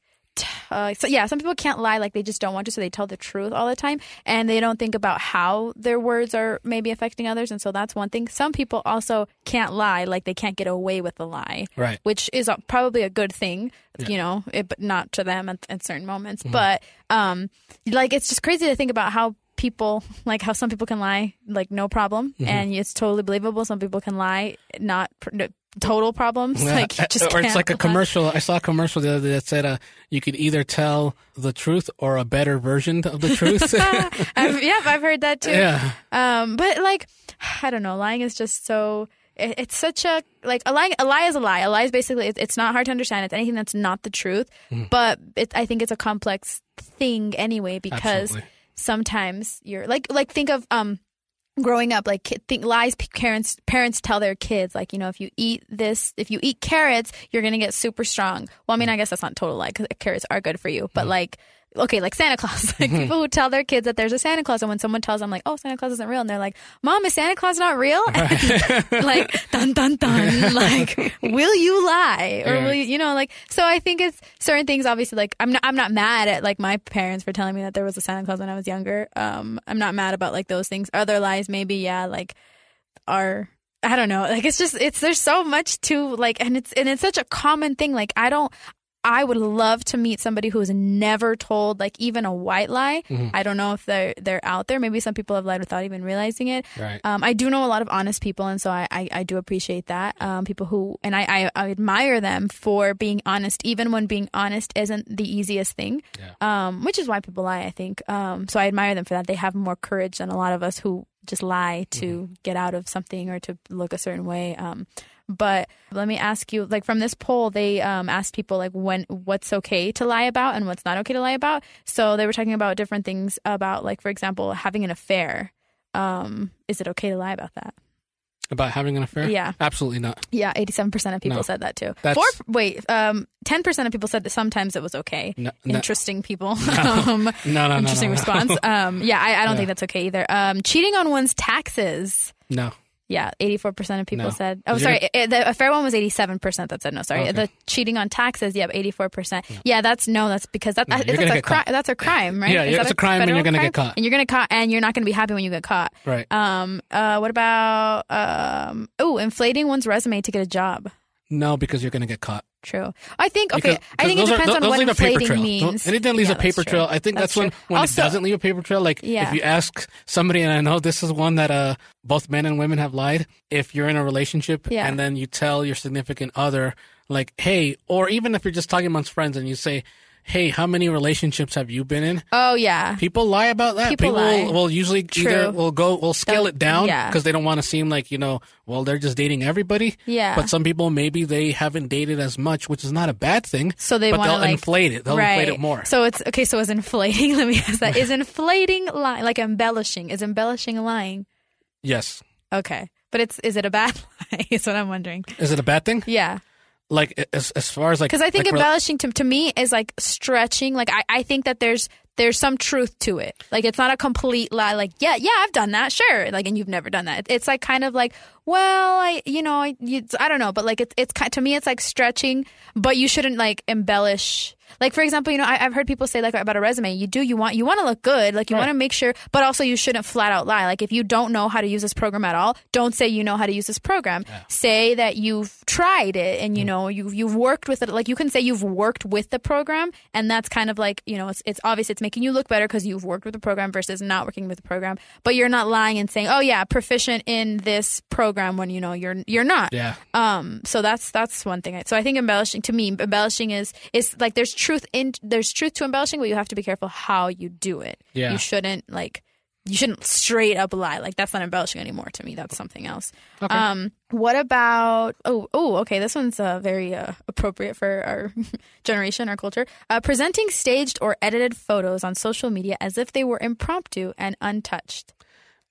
Uh, so yeah, some people can't lie like they just don't want to, so they tell the truth all the time, and they don't think about how their words are maybe affecting others, and so that's one thing. Some people also can't lie like they can't get away with a lie, Right. which is probably a good thing, you know, it, but not to them at, at certain moments. Mm-hmm. But um, like it's just crazy to think about how people like how some people can lie like no problem Mm-hmm. and it's totally believable. Some people can lie not total problems. Yeah, Like just or it's like a lie. commercial. I saw a commercial the other day that said uh, you could either tell the truth or a better version of the truth. I've, yeah, I've heard that too. yeah, Um, but like, I don't know. Lying is just so. It, it's such a like a lie. A lie is a lie. A lie is basically it's, it's not hard to understand. It's anything that's not the truth. Mm. But it, I think it's a complex thing anyway because Absolutely. sometimes you're like like think of um growing up like think lies parents parents tell their kids like you know if you eat this if you eat carrots you're gonna get super strong. Well i mean i guess that's not total lie because carrots are good for you but mm. like okay like santa claus. Like people who tell their kids that there's a santa claus and when someone tells them like oh santa claus isn't real and they're like mom is santa claus not real? And, like dun dun dun like will you lie? Or will you you know like so i think it's certain things obviously like i'm not i'm not mad at like my parents for telling me that there was a santa claus when i was younger. Um i'm not mad about like those things. Other lies maybe yeah like are I don't know. Like it's just it's there's so much to like and it's and it's such a common thing. Like I don't I would love to meet somebody who's never told like even a white lie. Mm-hmm. I don't know if they're they're out there. Maybe some people have lied without even realizing it. Right. Um, I do know a lot of honest people, and so I, I, I do appreciate that. Um, people who and I, I, I admire them for being honest, even when being honest isn't the easiest thing. Um, which is why people lie, I think. Um, so I admire them for that. They have more courage than a lot of us who just lie to get out of something or to look a certain way. Um, but let me ask you, like from this poll, they um, asked people like when what's okay to lie about and what's not okay to lie about. So they were talking about different things about, like for example, having an affair. Um, is it okay to lie about that? About having an affair? Yeah. Absolutely not. Yeah, eighty-seven percent of people No. said that too. That's- Four, wait, um, ten percent of people said that sometimes it was okay. No, no. Interesting people. um, No, no, no, interesting response. Um, yeah, I, I don't Yeah. think that's okay either. Um, cheating on one's taxes. No. Yeah, eighty-four percent of people No. said. Oh, sorry, gonna- it- the affair one was eighty-seven percent that said no. Sorry, Okay. the cheating on taxes. Yep, eighty-four percent. Yeah, that's no. That's because that, No, that- gonna a crime. That's a crime, right? Yeah, Is it's a crime and you're gonna get caught. And you're gonna caught, and you're not gonna be happy when you get caught. Right. Um. Uh. What about um? Oh, inflating one's resume to get a job. No, because you're going to get caught. True. I think okay. Because- I think it those are- depends on what leave a paper inflating trail. means. Don't- Anything leaves Yeah, a paper trail. I think that's, when when Also- it doesn't leave a paper trail. Like Yeah. if you ask somebody, and I know this is one that uh both men and women have lied. If you're in a relationship Yeah. and then you tell your significant other, like, hey, or even if you're just talking amongst friends and you say, hey, how many relationships have you been in? Oh yeah. People lie about that. People lie. will, will usually True. either will go will scale They'll- it down yeah. because they don't want to seem like you know well they're just dating everybody. Yeah. But some people maybe they haven't dated as much, which is not a bad thing. So they but want to they'll like inflate it. They'll right. inflate it more. So it's okay. So is inflating? Let me ask that. Is inflating lying like embellishing? Is embellishing lying? yes. Okay, but it's is it a bad lie? Is what I'm wondering. Is it a bad thing? Yeah, Like as as far as like because I think like, embellishing to to me is like stretching. Like I I think that there's there's some truth to it. Like it's not a complete lie. Like yeah yeah I've done that sure. Like and you've never done that. It's like kind of like well I you know I you, I don't know. But like it's it's to me it's like stretching. But you shouldn't like embellish. Like for example, you know, I, I've heard people say like about a resume, you do you want you want to look good, like you Right. want to make sure, but also you shouldn't flat out lie. Like if you don't know how to use this program at all, don't say you know how to use this program. Say that you've tried it and you know you you've worked with it. Like you can say you've worked with the program, and that's kind of like you know it's it's obvious it's making you look better because you've worked with the program versus not working with the program. But you're not lying and saying, oh yeah, proficient in this program when you know you're you're not. Yeah. Um, so that's that's one thing. So I think embellishing to me, embellishing is is like there's truth in there's truth to embellishing, but you have to be careful how you do it. Yeah. You shouldn't like you shouldn't straight up lie. Like that's not embellishing anymore to me. That's something else. Um, what about oh oh okay, this one's uh, very uh, appropriate for our generation, our culture. Uh, presenting staged or edited photos on social media as if they were impromptu and untouched.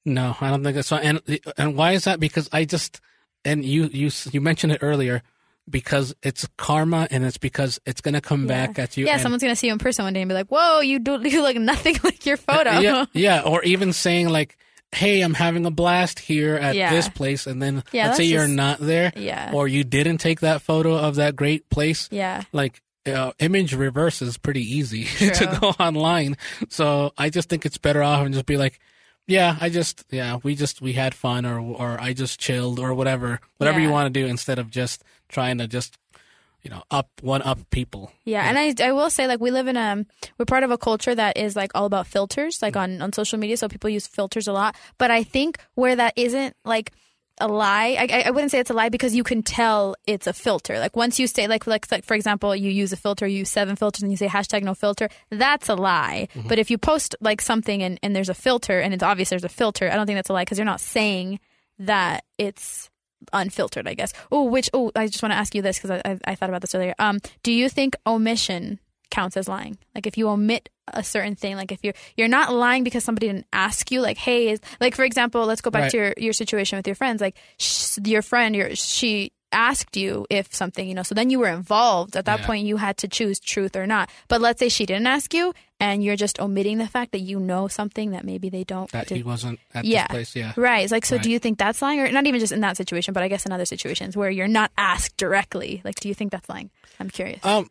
No, I don't think that's fine. And and why is that? Because I just and you you you mentioned it earlier because it's karma and it's because it's gonna come back at you. Yeah, someone's gonna see you in person one day and be like, "Whoa, you do you look nothing like your photo." Yeah, yeah, or even saying like, "Hey, I'm having a blast here at Yeah. this place," and then Yeah, let's say you're just- not there, Yeah. or you didn't take that photo of that great place. Yeah. like uh, image reverse is pretty easy to go online. So I just think it's better off and just be like, yeah, I just yeah, we just we had fun or or I just chilled or whatever, whatever you want to do instead of just trying to just you know up one up people. Yeah, and I, I will say like we live in a we're part of a culture that is like all about filters like Mm. on on social media so people use filters a lot but I think where that isn't like a lie I, I- I wouldn't say it's a lie because you can tell it's a filter like once you say like like, like for example you use a filter you use seven filters and you say hashtag no filter that's a lie Mm-hmm. but if you post like something and, and there's a filter and it's obvious there's a filter I don't think that's a lie because you're not saying that it's unfiltered, I guess. Oh, which oh, I just want to ask you this because I, I I thought about this earlier. Um, do you think omission counts as lying? Like if you omit a certain thing, like if you're you're not lying because somebody didn't ask you, like hey, is like for example, let's go back Right. to your your situation with your friends. Like sh- your friend, your she asked you if something, you know, so then you were involved. At that Yeah. point, you had to choose truth or not. But let's say she didn't ask you, and you're just omitting the fact that you know something that maybe they don't. That did- he wasn't at yeah. this place. Yeah. Right. It's like, so Right. do you think that's lying? Or not even just in that situation, but I guess in other situations where you're not asked directly. Like, do you think that's lying? I'm curious. Um,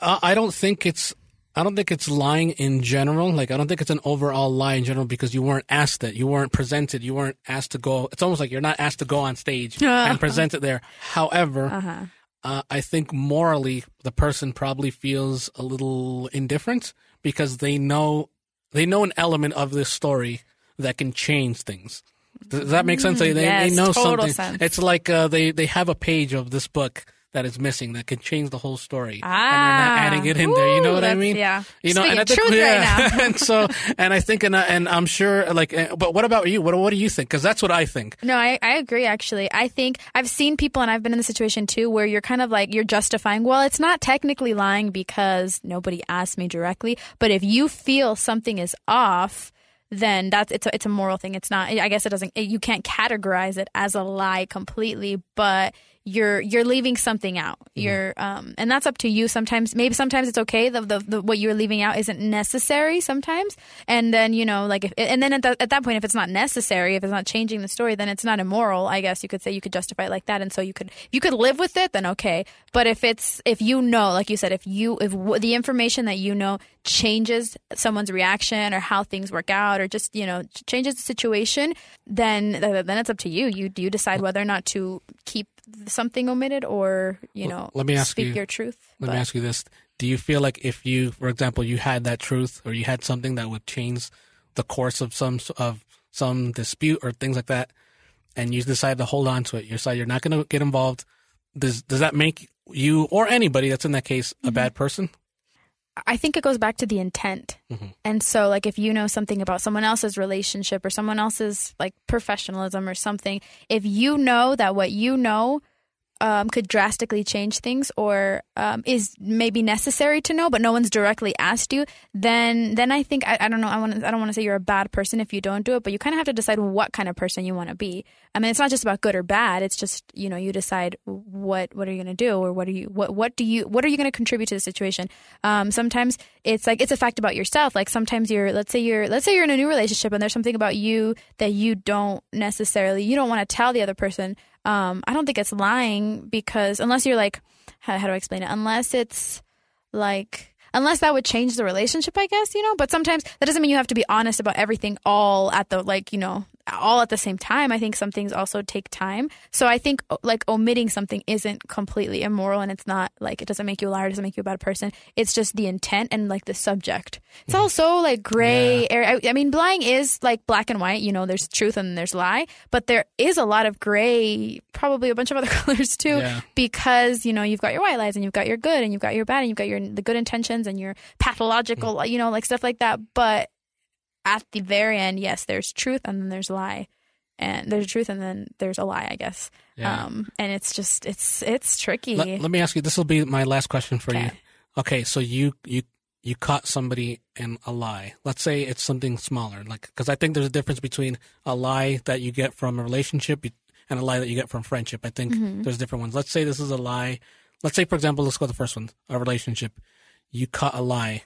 I I don't think it's. I don't think it's lying in general. Like I don't think it's an overall lie in general because you weren't asked it, you weren't presented, you weren't asked to go. It's almost like you're not asked to go on stage and present it there. However, uh-huh. uh, I think morally the person probably feels a little indifferent because they know they know an element of this story that can change things. Does that make sense? They, they, yes, they know something. sense. It's like uh, they they have a page of this book that is missing that can change the whole story, Ah, and you're not adding it in there. You know what I mean? yeah. You know, Speaking and I think truth yeah. right now. and so, and I think, and, I- and I'm sure, like, eh, but what about you? What what do you think? Because that's what I think. No, I, I agree actually. I think I've seen people and I've been in the situation too where you're kind of like you're justifying, well, it's not technically lying because nobody asked me directly, but if you feel something is off, then that's it's a, it's a moral thing. It's not I guess it doesn't it, you can't categorize it as a lie completely, but you're you're leaving something out. You're um and that's up to you sometimes. Maybe sometimes it's okay the, the, the what you're leaving out isn't necessary sometimes. And then, you know, like if and then at, the, at that point if it's not necessary, if it's not changing the story, then it's not immoral. I guess you could say you could justify it like that and so you could you could live with it then okay. But if it's if you know, like you said, if you if w- the information that you know changes someone's reaction or how things work out or just, you know, changes the situation, then then it's up to you. You you decide whether or not to keep something omitted or, you know, let me ask speak you- your truth. Let But- me ask you this: Do you feel like if you, for example, you had that truth or you had something that would change the course of some of some dispute or things like that, and you decide to hold on to it, you decide you're not going to get involved. Does does that make you or anybody that's in that case Mm-hmm. a bad person? I think it goes back to the intent. Mm-hmm. And so, like, if you know something about someone else's relationship or someone else's like professionalism or something, if you know that what you know um, could drastically change things or um, is maybe necessary to know, but no one's directly asked you, then then I think I, I don't know. I want I don't want to say you're a bad person if you don't do it, but you kind of have to decide what kind of person you want to be. I mean, it's not just about good or bad. It's just you know you decide what what are you going to do or what are you what what do you what are you going to contribute to the situation. Um, sometimes it's like it's a fact about yourself. Like sometimes you're let's say you're let's say you're in a new relationship and there's something about you that you don't necessarily you don't want to tell the other person. Um, I don't think it's lying because unless you're like how, how do I explain it? Unless it's like unless that would change the relationship, I guess, you know. But sometimes that doesn't mean you have to be honest about everything all at the like, you know, all at the same time. I think some things also take time. So I think like omitting something isn't completely immoral and it's not like it doesn't make you a liar, it doesn't make you a bad person. It's just the intent and like the subject. It's also mm-hmm. like gray area. I, I mean, lying is like black and white, you know, there's truth and there's lie, but there is a lot of gray, probably a bunch of other colors too, Yeah. because, you know, you've got your white lies and you've got your good and you've got your bad and you've got your the good intentions and your pathological, mm. you know, like stuff like that. But at the very end, yes, there's truth and then there's lie. And there's truth and then there's a lie, I guess. Yeah. Um, and it's just it's it's tricky. Let, let me ask you. This will be my last question for you. Okay. Okay, so you you you caught somebody in a lie. Let's say it's something smaller, like because I think there's a difference between a lie that you get from a relationship and a lie that you get from friendship. I think Mm-hmm. there's different ones. Let's say this is a lie. Let's say, for example, let's go with the first one, a relationship. You caught a lie.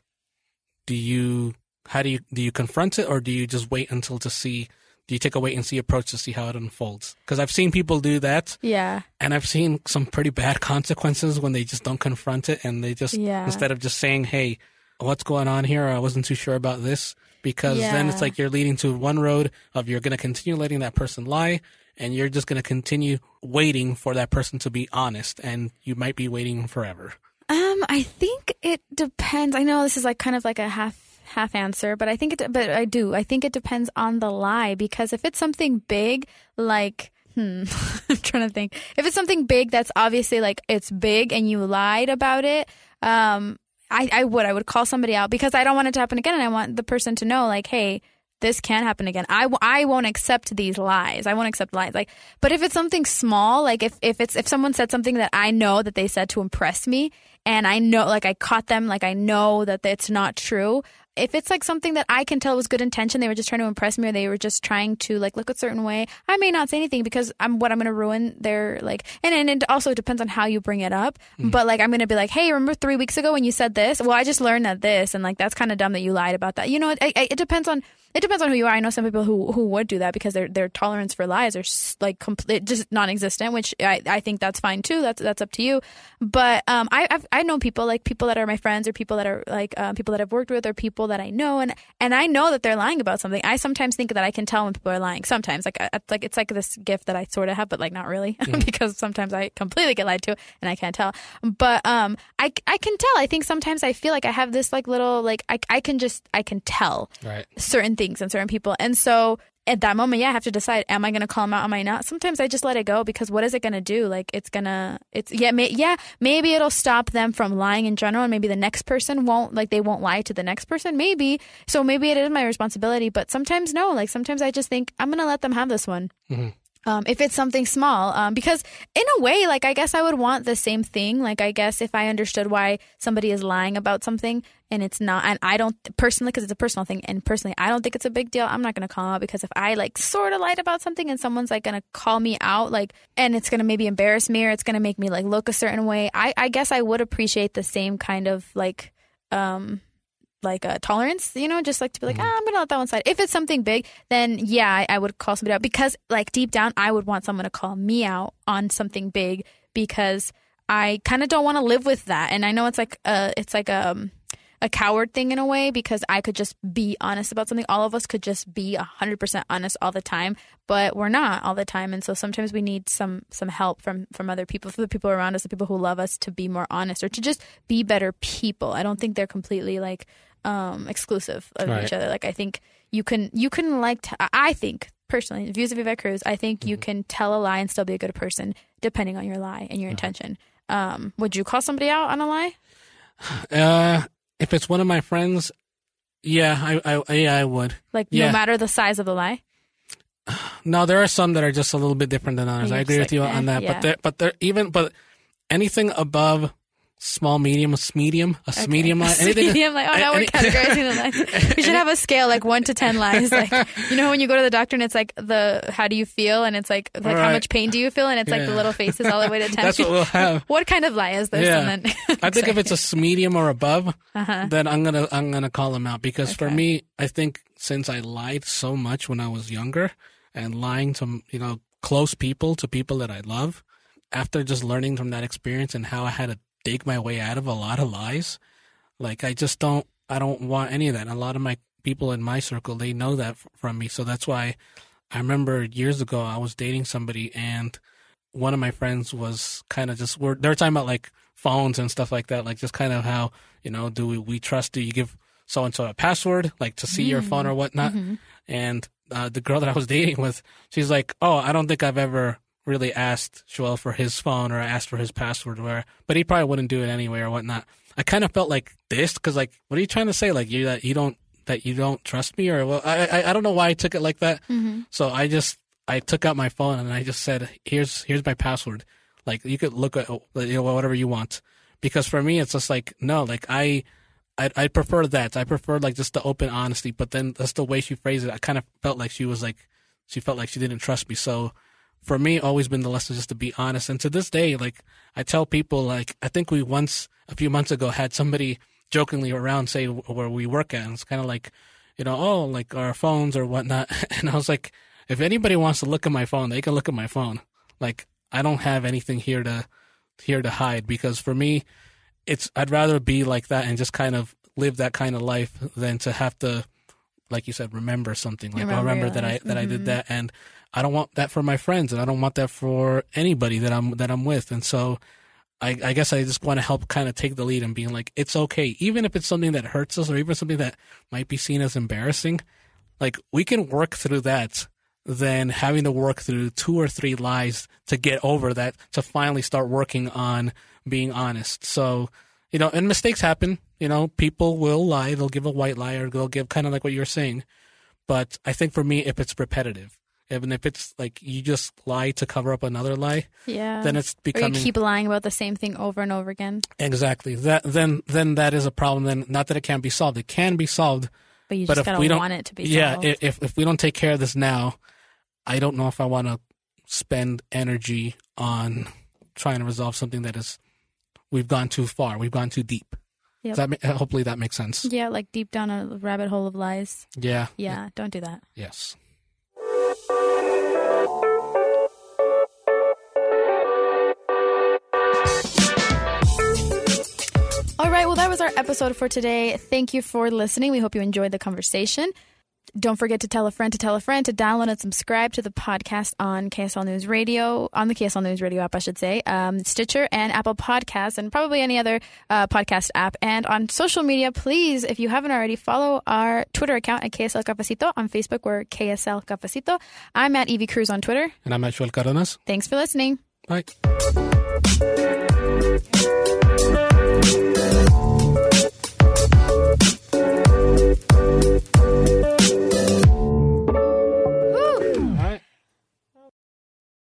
Do you how do you do you confront it or do you just wait until to see? Do you take a wait and see approach to see how it unfolds? Because I've seen people do that. yeah. And I've seen some pretty bad consequences when they just don't confront it and they just Yeah. instead of just saying, "Hey, what's going on here? I wasn't too sure about this." Because then it's like you're leading to one road of you're going to continue letting that person lie and you're just going to continue waiting for that person to be honest and you might be waiting forever. Um, I think it depends. I know this is like kind of like a half half answer, but I think it. But I do. I think it depends on the lie because if it's something big, like hmm, I'm trying to think. If it's something big that's obviously like it's big and you lied about it, um, I I would I would call somebody out because I don't want it to happen again, and I want the person to know like, hey. This can happen again. I, w- I won't accept these lies. I won't accept lies. Like, but if it's something small, like if, if it's if someone said something that I know that they said to impress me, and I know like I caught them, like I know that it's not true. If it's like something that I can tell was good intention, they were just trying to impress me, or they were just trying to like look a certain way. I may not say anything because I'm what I'm going to ruin their like, and and it also depends on how you bring it up. Mm-hmm. But like I'm going to be like, hey, remember three weeks ago when you said this? Well, I just learned that this, and like that's kind of dumb that you lied about that. You know, it, it, it depends on it depends on who you are. I know some people who who would do that because their their tolerance for lies are like complete, just non-existent, which I, I think that's fine too. That's that's up to you. But um, I I've, I know people like people that are my friends or people that are like uh, people that I've worked with or people that I know, and and I know that they're lying about something. I sometimes think that I can tell when people are lying. Sometimes like it's like it's like this gift that I sort of have, but like not really because sometimes I completely get lied to and I can't tell. But um, I I can tell. I think sometimes I feel like I have this like little like I I can just I can tell Right. certain things things on certain people. And so at that moment, yeah, I have to decide: am I going to call them out? Am I not? Sometimes I just let it go because what is it going to do? Like it's gonna, it's yeah, may, yeah, maybe it'll stop them from lying in general, and maybe the next person won't, like they won't lie to the next person. Maybe so, maybe it is my responsibility, but sometimes no. Like sometimes I just think I'm going to let them have this one. Mm-hmm. Um, if it's something small, um, because in a way, like I guess I would want the same thing. Like I guess if I understood why somebody is lying about something and it's not, and I don't personally, because it's a personal thing, and personally, I don't think it's a big deal. I'm not gonna call out because if I like sort of lied about something and someone's like gonna call me out, like, and it's gonna maybe embarrass me or it's gonna make me like look a certain way, I, I guess I would appreciate the same kind of like, um, like a tolerance, you know, just like to be like, ah, I'm gonna let that one slide. If it's something big, then yeah, I, I would call somebody out because like deep down, I would want someone to call me out on something big because I kind of don't want to live with that. And I know it's like a, it's like a, a coward thing in a way because I could just be honest about something. All of us could just be hundred percent honest all the time, but we're not all the time. And so sometimes we need some some help from from other people, from the people around us, the people who love us, to be more honest or to just be better people. I don't think they're completely like um exclusive of Right. each other. Like I think you can you can like t- I think personally views of Yvette Cruz. I think you can tell a lie and still be a good person depending on your lie and your intention. Um, would you call somebody out on a lie? Uh, if it's one of my friends, yeah, I, I yeah, I would. Like Yeah. no matter the size of the lie. No, there are some that are just a little bit different than others. I agree just with you like, on eh, that. yeah. But there, but there, even but anything above small, medium, a medium, a Okay. medium line, anything. Medium, like, oh, now we're categorizing the lies. We should have a scale, like one to ten lies. Like, you know, when you go to the doctor and it's like the how do you feel, and it's like like how much pain do you feel, and it's like the little faces all the way to ten. That's what we'll have. What kind of lie is this? Yeah. And then, I think if it's a medium or above, Uh-huh. then I'm gonna I'm gonna call them out because for me, I think since I lied so much when I was younger and lying to you know close people to people that I love, after just learning from that experience and how I had to dig my way out of a lot of lies, like I just don't I don't want any of that. And a lot of my people in my circle they know that from me, so that's why I remember years ago I was dating somebody and one of my friends was kind of just we're, they were talking about like phones and stuff like that, like just kind of how you know do we, we trust? Do you give so and so a password like to see your phone or whatnot? And uh, the girl that I was dating with, she's like, "Oh, I don't think I've ever really asked Xoel for his phone or asked for his password, where but he probably wouldn't do it anyway or whatnot." I kind of felt like this because like, what are you trying to say? Like you that you don't that you don't trust me or well, I I, I don't know why I took it like that. Mm-hmm. So I just I took out my phone and I just said, "Here's here's my password. Like you could look at you know whatever you want." Because for me, it's just like no, like I. I I prefer that. I prefer like just the open honesty, but then that's the way she phrased it. I kind of felt like she was like, she felt like she didn't trust me. So for me, always been the lesson just to be honest. And to this day, like I tell people, like I think we once a few months ago had somebody jokingly around say where we work at, and it's kind of like, you know, oh, like our phones or whatnot. And I was like, if anybody wants to look at my phone, they can look at my phone. Like I don't have anything here to here to hide because for me, it's I'd rather be like that and just kind of live that kind of life than to have to, like you said, remember something. Like Remember remember, that I that I did mm-hmm. that, and I don't want that for my friends, and I don't want that for anybody that I'm that I'm with, and so. I, I guess I just want to help kind of take the lead and being like, it's okay. Even if it's something that hurts us or even something that might be seen as embarrassing, like we can work through that than having to work through two or three lies to get over that to finally start working on being honest. So, you know, and mistakes happen. You know, people will lie. They'll give a white lie or they'll give kind of like what you're saying. But I think for me, if it's repetitive, even if it's like you just lie to cover up another lie, yeah. then it's becoming or you keep lying about the same thing over and over again, exactly that. Then then that is a problem. Then not that it can't be solved. It can be solved. but you just if gotta we don't- want it to be yeah solved. if if we don't take care of this now i don't know if i want to spend energy on trying to resolve something that is we've gone too far we've gone too deep Yep. That hopefully that makes sense yeah, like deep down a rabbit hole of lies. yeah Yeah, don't do that. yes was our episode for today. Thank you for listening. We hope you enjoyed the conversation. don't forget to tell a friend to tell a friend to download and subscribe to the podcast on KSL News Radio, on the KSL News Radio app, I should say, um, Stitcher and Apple Podcasts, and probably any other uh, podcast app. And on social media, please, if you haven't already, follow our Twitter account at KSL Cafecito. On Facebook, we're KSL Cafecito. I'm at Evie Cruz on Twitter. And I'm at Xoel Cardenas. Thanks for listening. Bye.